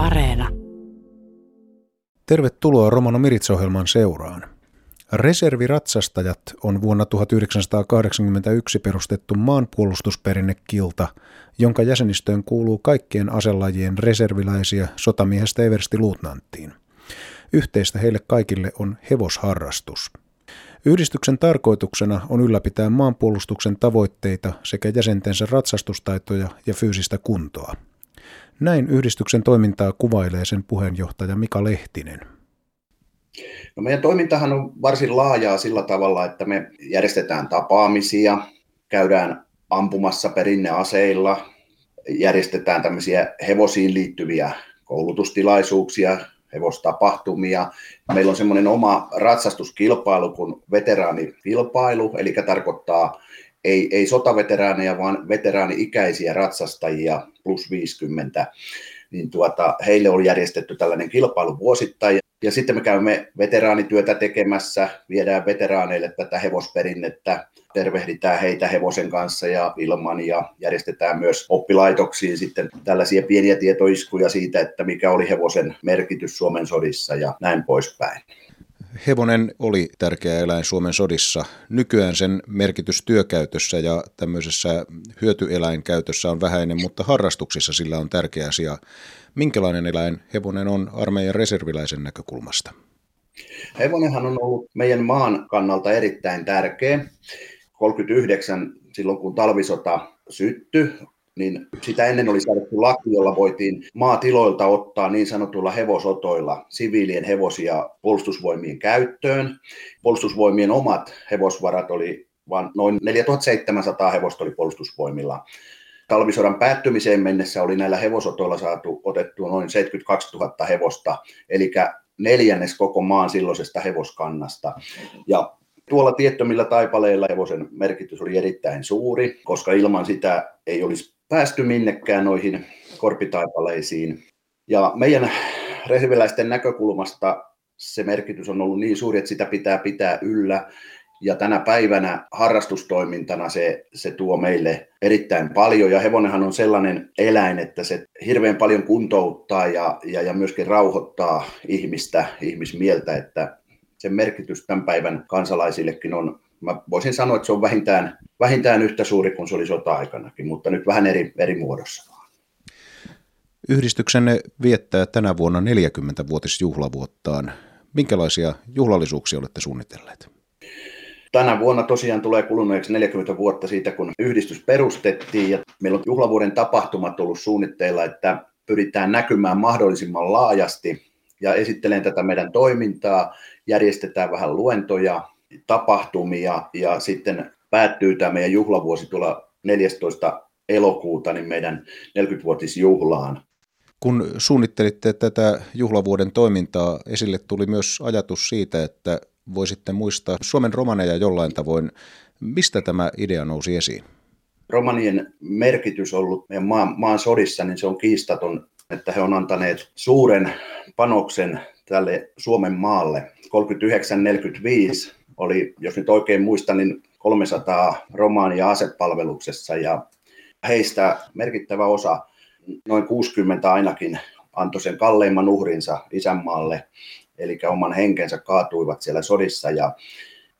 Areena. Tervetuloa Romano Miritsohjelman seuraan. Reserviratsastajat on vuonna 1981 perustettu maanpuolustusperinnekilta, jonka jäsenistöön kuuluu kaikkien aselajien reserviläisiä sotamiehestä Eversti luutnanttiin. Yhteistä heille kaikille on hevosharrastus. Yhdistyksen tarkoituksena on ylläpitää maanpuolustuksen tavoitteita sekä jäsentensä ratsastustaitoja ja fyysistä kuntoa. Näin yhdistyksen toimintaa kuvailee sen puheenjohtaja Mika Lehtinen. No meidän toimintahan on varsin laajaa sillä tavalla, että me järjestetään tapaamisia, käydään ampumassa perinneaseilla, järjestetään tämmöisiä hevosiin liittyviä koulutustilaisuuksia, hevostapahtumia. Meillä on semmoinen oma ratsastuskilpailu kuin veteraanikilpailu, eli tarkoittaa ei, ei sotaveteraaneja, vaan veteraani-ikäisiä ratsastajia plus 50. Niin tuota, heille on järjestetty tällainen kilpailu vuosittain. Ja sitten me käymme veteraanityötä tekemässä, viedään veteraaneille tätä hevosperinnettä, tervehditään heitä hevosen kanssa ja ilman ja järjestetään myös oppilaitoksiin sitten tällaisia pieniä tietoiskuja siitä, että mikä oli hevosen merkitys Suomen sodissa ja näin poispäin. Hevonen oli tärkeä eläin Suomen sodissa. Nykyään sen merkitys työkäytössä ja tämmöisessä hyötyeläinkäytössä on vähäinen, mutta harrastuksissa sillä on tärkeä asia. Minkälainen eläin hevonen on armeijan reserviläisen näkökulmasta? Hevonenhan on ollut meidän maan kannalta erittäin tärkeä. 39 silloin kun talvisota syttyi, niin sitä ennen oli säädetty laki, jolla voitiin maatiloilta ottaa niin sanotuilla hevosotoilla siviilien hevosia puolustusvoimien käyttöön. Puolustusvoimien omat hevosvarat oli vain noin 4700 hevosta oli puolustusvoimilla. Talvisodan päättymiseen mennessä oli näillä hevosotoilla saatu otettua noin 72 000 hevosta, eli neljännes koko maan silloisesta hevoskannasta. Ja tuolla tiettömillä taipaleilla hevosen merkitys oli erittäin suuri, koska ilman sitä ei olisi päästy minnekään noihin korpitaipaleisiin. Ja meidän reserviläisten näkökulmasta se merkitys on ollut niin suuri, että sitä pitää pitää yllä. Ja tänä päivänä harrastustoimintana se, se tuo meille erittäin paljon. Ja hevonenhan on sellainen eläin, että se hirveän paljon kuntouttaa ja, ja, ja myöskin rauhoittaa ihmistä, ihmismieltä, että sen merkitys tämän päivän kansalaisillekin on mä voisin sanoa, että se on vähintään, vähintään yhtä suuri kuin se oli sota-aikanakin, mutta nyt vähän eri, eri muodossa vaan. Yhdistyksenne viettää tänä vuonna 40-vuotisjuhlavuottaan. Minkälaisia juhlallisuuksia olette suunnitelleet? Tänä vuonna tosiaan tulee kuluneeksi 40 vuotta siitä, kun yhdistys perustettiin ja meillä on juhlavuoden tapahtumat ollut suunnitteilla, että pyritään näkymään mahdollisimman laajasti ja esittelen tätä meidän toimintaa, järjestetään vähän luentoja, tapahtumia ja sitten päättyy tämä meidän juhlavuosi tuolla 14 elokuuta niin meidän 40-vuotisjuhlaan. Kun suunnittelitte tätä juhlavuoden toimintaa, esille tuli myös ajatus siitä, että voisitte muistaa Suomen romaneja jollain tavoin. Mistä tämä idea nousi esiin? Romanien merkitys ollut meidän maan, maan sodissa, niin se on kiistaton, että he on antaneet suuren panoksen tälle Suomen maalle. 39-45 oli, jos nyt oikein muistan, niin 300 romaania asepalveluksessa ja heistä merkittävä osa, noin 60 ainakin, antoi sen kalleimman uhrinsa isänmaalle, eli oman henkensä kaatuivat siellä sodissa. Ja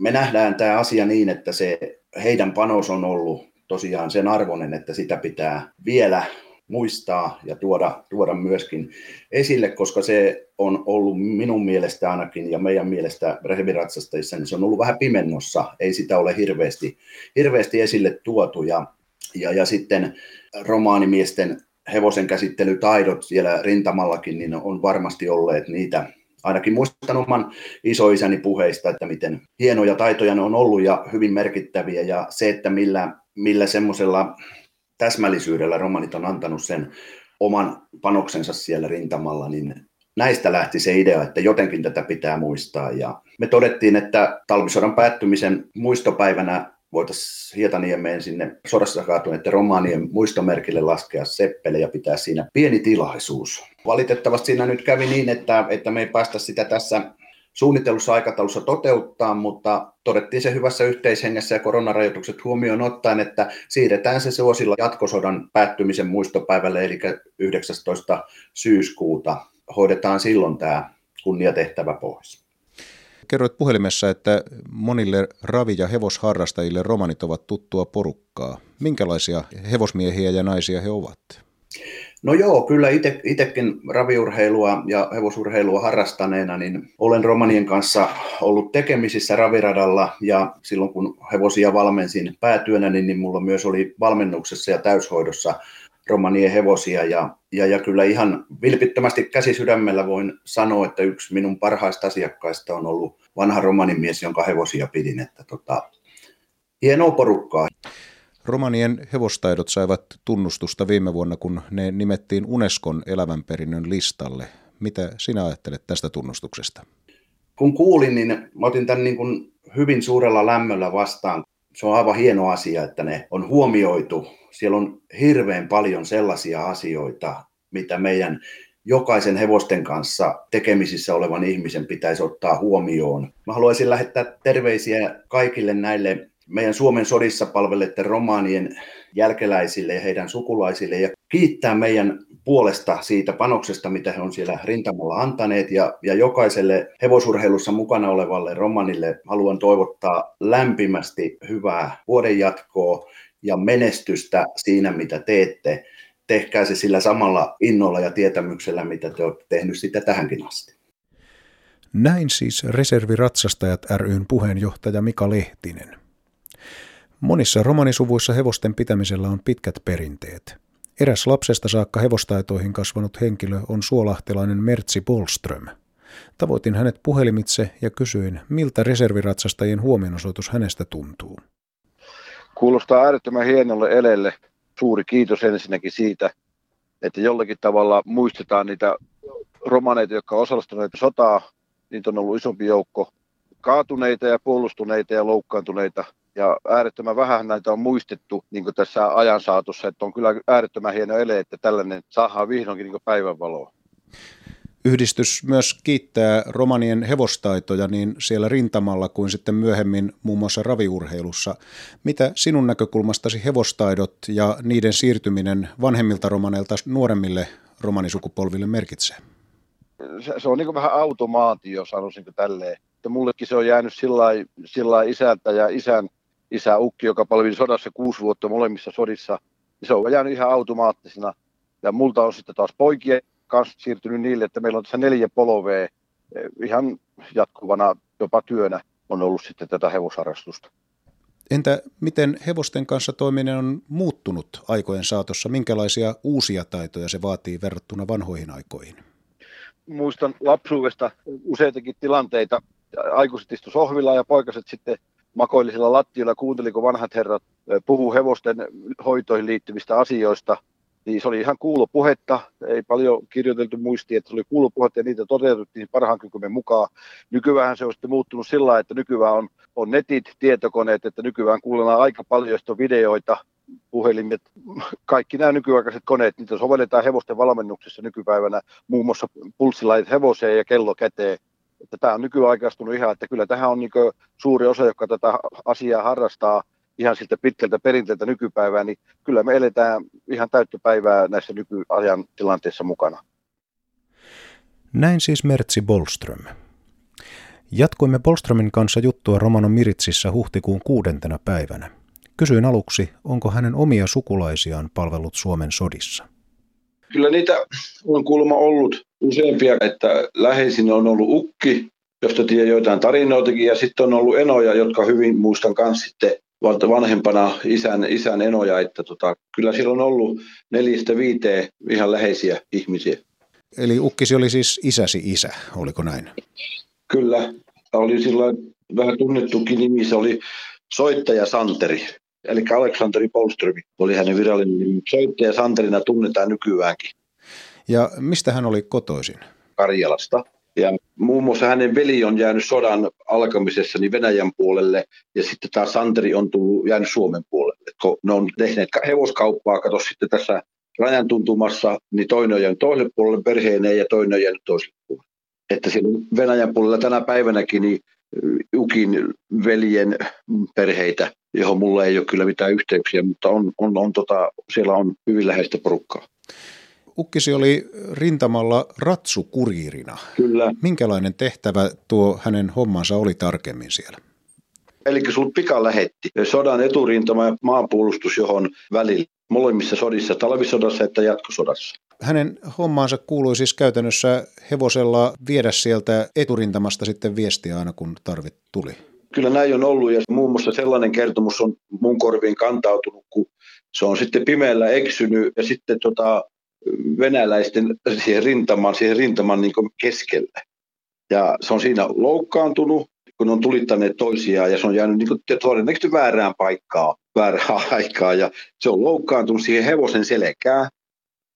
me nähdään tämä asia niin, että se heidän panos on ollut tosiaan sen arvoinen, että sitä pitää vielä muistaa ja tuoda, tuoda myöskin esille, koska se on ollut minun mielestä ainakin ja meidän mielestä reheviratsastajissa, niin se on ollut vähän pimennossa, ei sitä ole hirveästi, hirveästi esille tuotu. Ja, ja, ja sitten romaanimiesten hevosen käsittelytaidot siellä rintamallakin, niin on varmasti olleet niitä, ainakin muistan oman isoisäni puheista, että miten hienoja taitoja ne on ollut ja hyvin merkittäviä. Ja se, että millä, millä semmoisella täsmällisyydellä romanit on antanut sen oman panoksensa siellä rintamalla, niin näistä lähti se idea, että jotenkin tätä pitää muistaa. Ja me todettiin, että talvisodan päättymisen muistopäivänä voitaisiin Hietaniemeen sinne sodassa kaatuneiden romaanien muistomerkille laskea seppele ja pitää siinä pieni tilaisuus. Valitettavasti siinä nyt kävi niin, että, että me ei päästä sitä tässä suunnitellussa aikataulussa toteuttaa, mutta todettiin se hyvässä yhteishengessä ja koronarajoitukset huomioon ottaen, että siirretään se suosilla jatkosodan päättymisen muistopäivälle, eli 19. syyskuuta. Hoidetaan silloin tämä kunniatehtävä pois. Kerroit puhelimessa, että monille ravi- ja hevosharrastajille romanit ovat tuttua porukkaa. Minkälaisia hevosmiehiä ja naisia he ovat? No joo, kyllä itsekin raviurheilua ja hevosurheilua harrastaneena, niin olen romanien kanssa ollut tekemisissä raviradalla ja silloin kun hevosia valmensin päätyönä, niin, niin mulla myös oli valmennuksessa ja täyshoidossa romanien hevosia ja, ja, ja kyllä ihan vilpittömästi käsisydämellä voin sanoa, että yksi minun parhaista asiakkaista on ollut vanha romanimies, jonka hevosia pidin, että tota, hienoa porukkaa. Romanien hevostaidot saivat tunnustusta viime vuonna, kun ne nimettiin Unescon elävänperinnön listalle. Mitä sinä ajattelet tästä tunnustuksesta? Kun kuulin, niin mä otin tämän niin kuin hyvin suurella lämmöllä vastaan. Se on aivan hieno asia, että ne on huomioitu. Siellä on hirveän paljon sellaisia asioita, mitä meidän jokaisen hevosten kanssa tekemisissä olevan ihmisen pitäisi ottaa huomioon. Mä haluaisin lähettää terveisiä kaikille näille meidän Suomen sodissa palvelleiden romaanien jälkeläisille ja heidän sukulaisille ja kiittää meidän puolesta siitä panoksesta, mitä he on siellä rintamalla antaneet ja, ja jokaiselle hevosurheilussa mukana olevalle romanille haluan toivottaa lämpimästi hyvää vuoden jatkoa ja menestystä siinä, mitä teette. Tehkää se sillä samalla innolla ja tietämyksellä, mitä te olette tehnyt sitä tähänkin asti. Näin siis Reserviratsastajat ryn puheenjohtaja Mika Lehtinen. Monissa romanisuvuissa hevosten pitämisellä on pitkät perinteet. Eräs lapsesta saakka hevostaitoihin kasvanut henkilö on suolahtelainen Mertsi Polström. Tavoitin hänet puhelimitse ja kysyin, miltä reserviratsastajien huomionosoitus hänestä tuntuu. Kuulostaa äärettömän hienolle elelle. Suuri kiitos ensinnäkin siitä, että jollakin tavalla muistetaan niitä romaneita, jotka osallistuneet sotaa. Niitä on ollut isompi joukko kaatuneita ja puolustuneita ja loukkaantuneita ja äärettömän vähän näitä on muistettu niin tässä ajan saatossa, että on kyllä äärettömän hieno ele, että tällainen saadaan vihdoinkin niin päivänvaloa. Yhdistys myös kiittää romanien hevostaitoja niin siellä rintamalla kuin sitten myöhemmin muun muassa raviurheilussa. Mitä sinun näkökulmastasi hevostaidot ja niiden siirtyminen vanhemmilta romaneilta nuoremmille romanisukupolville merkitsee? Se, se on niin vähän automaatio, sanoisinko tälleen. Että mullekin se on jäänyt sillä isältä ja isän isä Ukki, joka palveli sodassa kuusi vuotta molemmissa sodissa, niin se on jäänyt ihan automaattisena. Ja multa on sitten taas poikien kanssa siirtynyt niille, että meillä on tässä neljä polvea eh, ihan jatkuvana jopa työnä on ollut sitten tätä hevosharrastusta. Entä miten hevosten kanssa toiminen on muuttunut aikojen saatossa? Minkälaisia uusia taitoja se vaatii verrattuna vanhoihin aikoihin? Muistan lapsuudesta useitakin tilanteita. Aikuiset istu sohvilla ja poikaset sitten makoili sillä lattiolla, kuunteli, kun vanhat herrat puhuu hevosten hoitoihin liittyvistä asioista. Niin se oli ihan kuulopuhetta, ei paljon kirjoiteltu muistia, että se oli kuulopuhetta ja niitä toteutettiin parhaan kykymme mukaan. Nykyään se on sitten muuttunut sillä että nykyään on, on netit, tietokoneet, että nykyään kuullaan aika paljon videoita, puhelimet, kaikki nämä nykyaikaiset koneet, niitä sovelletaan hevosten valmennuksessa nykypäivänä, muun muassa pulssilait hevoseen ja kello käteen että tämä on nykyaikaistunut ihan, että kyllä tähän on niin suuri osa, joka tätä asiaa harrastaa ihan siltä pitkältä perinteeltä nykypäivää, niin kyllä me eletään ihan täyttöpäivää näissä nykyajan tilanteissa mukana. Näin siis Mertsi Bolström. Jatkoimme Bolströmin kanssa juttua Romano Miritsissä huhtikuun kuudentena päivänä. Kysyin aluksi, onko hänen omia sukulaisiaan palvellut Suomen sodissa. Kyllä niitä on kuulemma ollut useampia, että läheisin on ollut ukki, josta tiedän joitain tarinoitakin, ja sitten on ollut enoja, jotka hyvin muistan myös sitten vanhempana isän, isän enoja, että tota, kyllä siellä on ollut neljästä viiteen ihan läheisiä ihmisiä. Eli ukkisi oli siis isäsi isä, oliko näin? Kyllä, oli silloin vähän tunnettukin nimi, se oli soittaja Santeri, eli Aleksanteri Polströmi oli hänen virallinen nimi. Soittaja Santerina tunnetaan nykyäänkin. Ja mistä hän oli kotoisin? Karjalasta. Ja muun muassa hänen veli on jäänyt sodan alkamisessa niin Venäjän puolelle ja sitten tämä Santeri on tullut, jäänyt Suomen puolelle. Kun ne on tehneet hevoskauppaa, kato sitten tässä rajan tuntumassa, niin toinen on jäänyt toiselle puolelle perheeneen ja toinen on jäänyt toiselle puolelle. Että Venäjän puolella tänä päivänäkin niin Ukin veljen perheitä, johon mulla ei ole kyllä mitään yhteyksiä, mutta on, on, on tota, siellä on hyvin läheistä porukkaa. Ukkisi oli rintamalla ratsukuriirina. Kyllä. Minkälainen tehtävä tuo hänen hommansa oli tarkemmin siellä? Eli sun pika lähetti sodan eturintama ja maanpuolustus, johon välillä molemmissa sodissa, talvisodassa että jatkosodassa. Hänen hommaansa kuului siis käytännössä hevosella viedä sieltä eturintamasta sitten viestiä aina kun tarvit tuli. Kyllä näin on ollut ja muun muassa sellainen kertomus on mun korviin kantautunut, kun se on sitten pimeällä eksynyt ja sitten tota, venäläisten siihen rintaman, siihen rintaman niin keskelle. Ja se on siinä loukkaantunut, kun on tulittaneet toisiaan ja se on jäänyt niin todennäköisesti väärään paikkaan, väärään aikaan ja se on loukkaantunut siihen hevosen selkään.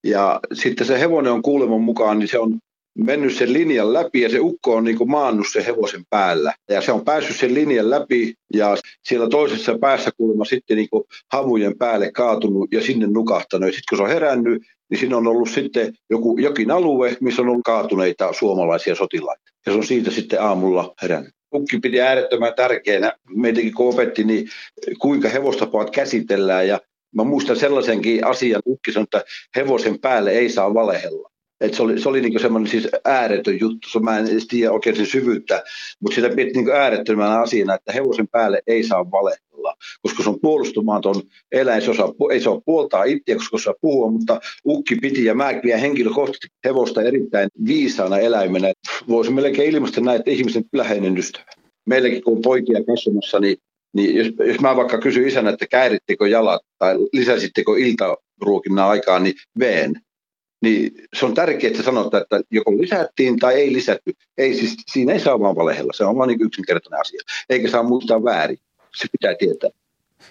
Ja sitten se hevonen on kuuleman mukaan, niin se on mennyt sen linjan läpi ja se ukko on niin kuin maannut sen hevosen päällä. Ja se on päässyt sen linjan läpi ja siellä toisessa päässä kuulemma sitten niin kuin havujen päälle kaatunut ja sinne nukahtanut. Ja sitten kun se on herännyt, niin siinä on ollut sitten joku, jokin alue, missä on ollut kaatuneita suomalaisia sotilaita. Ja se on siitä sitten aamulla herännyt. Ukki piti äärettömän tärkeänä, meitäkin kun opetti, niin kuinka hevostapaat käsitellään. Ja mä muistan sellaisenkin asian, Ukki sanoi, että hevosen päälle ei saa valehella. Et se oli, se oli niinku semmoinen siis ääretön juttu, so mä en tiedä oikein sen syvyyttä, mutta sitä piti niinku äärettömänä asiana, että hevosen päälle ei saa valehdella, koska se on puolustumaton eläin, se osaa, ei se ole puoltaa itseä, koska se puhua, mutta ukki piti ja mä pidän henkilökohtaisesti hevosta erittäin viisaana eläimenä. Voisi melkein ilmaista näin, että ihmisen läheinen ystävä. Meilläkin kun on poikia kasvamassa, niin niin jos, jos mä vaikka kysyn isänä, että käärittekö jalat tai lisäsittekö iltaruokinnan aikaan, niin veen niin se on tärkeää, että sanotaan, että joko lisättiin tai ei lisätty. Ei siis, siinä ei saa vaan valehella, se on vain niin yksinkertainen asia. Eikä saa muistaa väärin, se pitää tietää.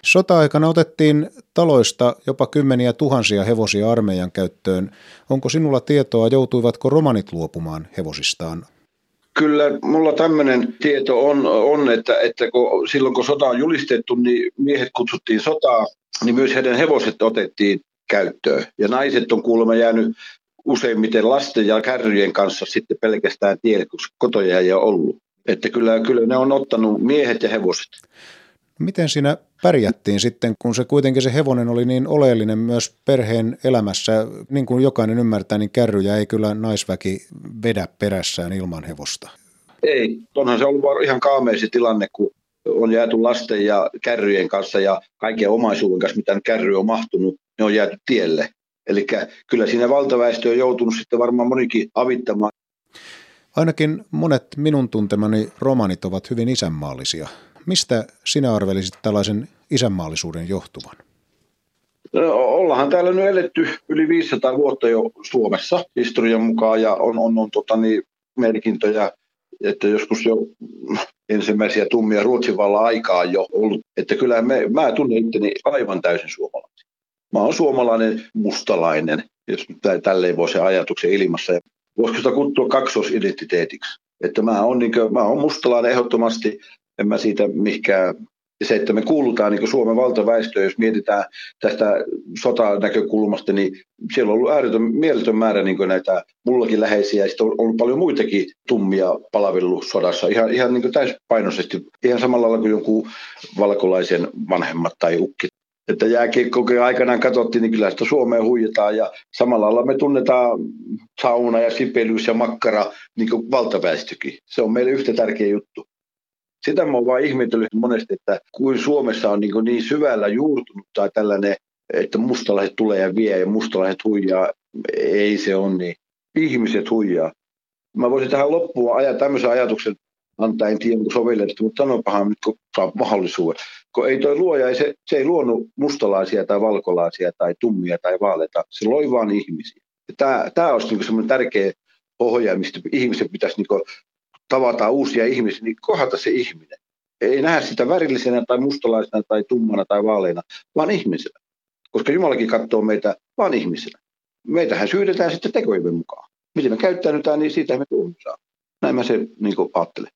Sota-aikana otettiin taloista jopa kymmeniä tuhansia hevosia armeijan käyttöön. Onko sinulla tietoa, joutuivatko romanit luopumaan hevosistaan? Kyllä mulla tämmöinen tieto on, on että, että kun, silloin kun sota on julistettu, niin miehet kutsuttiin sotaa, niin myös heidän hevoset otettiin käyttöön. Ja naiset on kuulemma jäänyt useimmiten lasten ja kärryjen kanssa sitten pelkästään tielle, koska kotoja ei ole ollut. Että kyllä, kyllä ne on ottanut miehet ja hevoset. Miten siinä pärjättiin sitten, kun se kuitenkin se hevonen oli niin oleellinen myös perheen elämässä? Niin kuin jokainen ymmärtää, niin kärryjä ei kyllä naisväki vedä perässään ilman hevosta. Ei, onhan se ollut ihan kaameisi tilanne, kun on jääty lasten ja kärryjen kanssa ja kaiken omaisuuden kanssa, mitä kärry on mahtunut, ne on jääty tielle. Eli kyllä siinä valtaväestö on joutunut sitten varmaan monikin avittamaan. Ainakin monet minun tuntemani romanit ovat hyvin isänmaallisia. Mistä sinä arvelisit tällaisen isänmaallisuuden johtuvan? No, ollaanhan täällä nyt eletty yli 500 vuotta jo Suomessa historian mukaan ja on, on, on tota, niin, merkintöjä että joskus jo ensimmäisiä tummia Ruotsin vallan aikaa jo ollut. Että kyllä me, mä tunnen itteni aivan täysin suomalainen. Mä oon suomalainen mustalainen, jos nyt tälleen voi se ajatuksen ilmassa. Ja voisiko sitä kuttua kaksoisidentiteetiksi? Että mä oon, niin kuin, mä oon mustalainen ehdottomasti, en mä siitä mihinkään se, että me kuulutaan niin Suomen valtaväestöön, jos mietitään tästä sotanäkökulmasta, niin siellä on ollut ääretön, mieletön määrä niin näitä mullakin läheisiä, ja sitten on ollut paljon muitakin tummia palvelusodassa, ihan, ihan niin täyspainoisesti, ihan samalla lailla kuin jonkun valkolaisen vanhemmat tai ukki. Että jääkiekko aikanaan katsottiin, niin kyllä sitä Suomeen huijataan ja samalla lailla me tunnetaan sauna ja sipelyys ja makkara niin kuin valtaväestökin. Se on meille yhtä tärkeä juttu. Sitä mä oon vaan ihmetellyt monesti, että kuin Suomessa on niin, niin syvällä juurtunut tai tällainen, että mustalaiset tulee ja vie ja mustalaiset huijaa. Ei se on niin. Ihmiset huijaa. Mä voisin tähän loppuun ajaa tämmöisen ajatuksen, antaa en tiedä, onko sovelletta, mutta sanopahan nyt, kun saa mahdollisuuden. Kun ei toi luoja, se, se ei luonut mustalaisia tai valkolaisia tai tummia tai vaaleita, se loi vaan ihmisiä. Tämä, tämä olisi niin semmoinen tärkeä pohja, mistä ihmiset pitäisi niin tavataan uusia ihmisiä, niin kohdata se ihminen. Ei nähdä sitä värillisenä tai mustalaisena tai tummana tai vaaleina, vaan ihmisenä. Koska Jumalakin katsoo meitä vaan ihmisenä. Meitähän syydetään sitten tekojen mukaan. Miten me käyttäydytään, niin siitä me tuomme saa. Näin mä se niin ajattelen.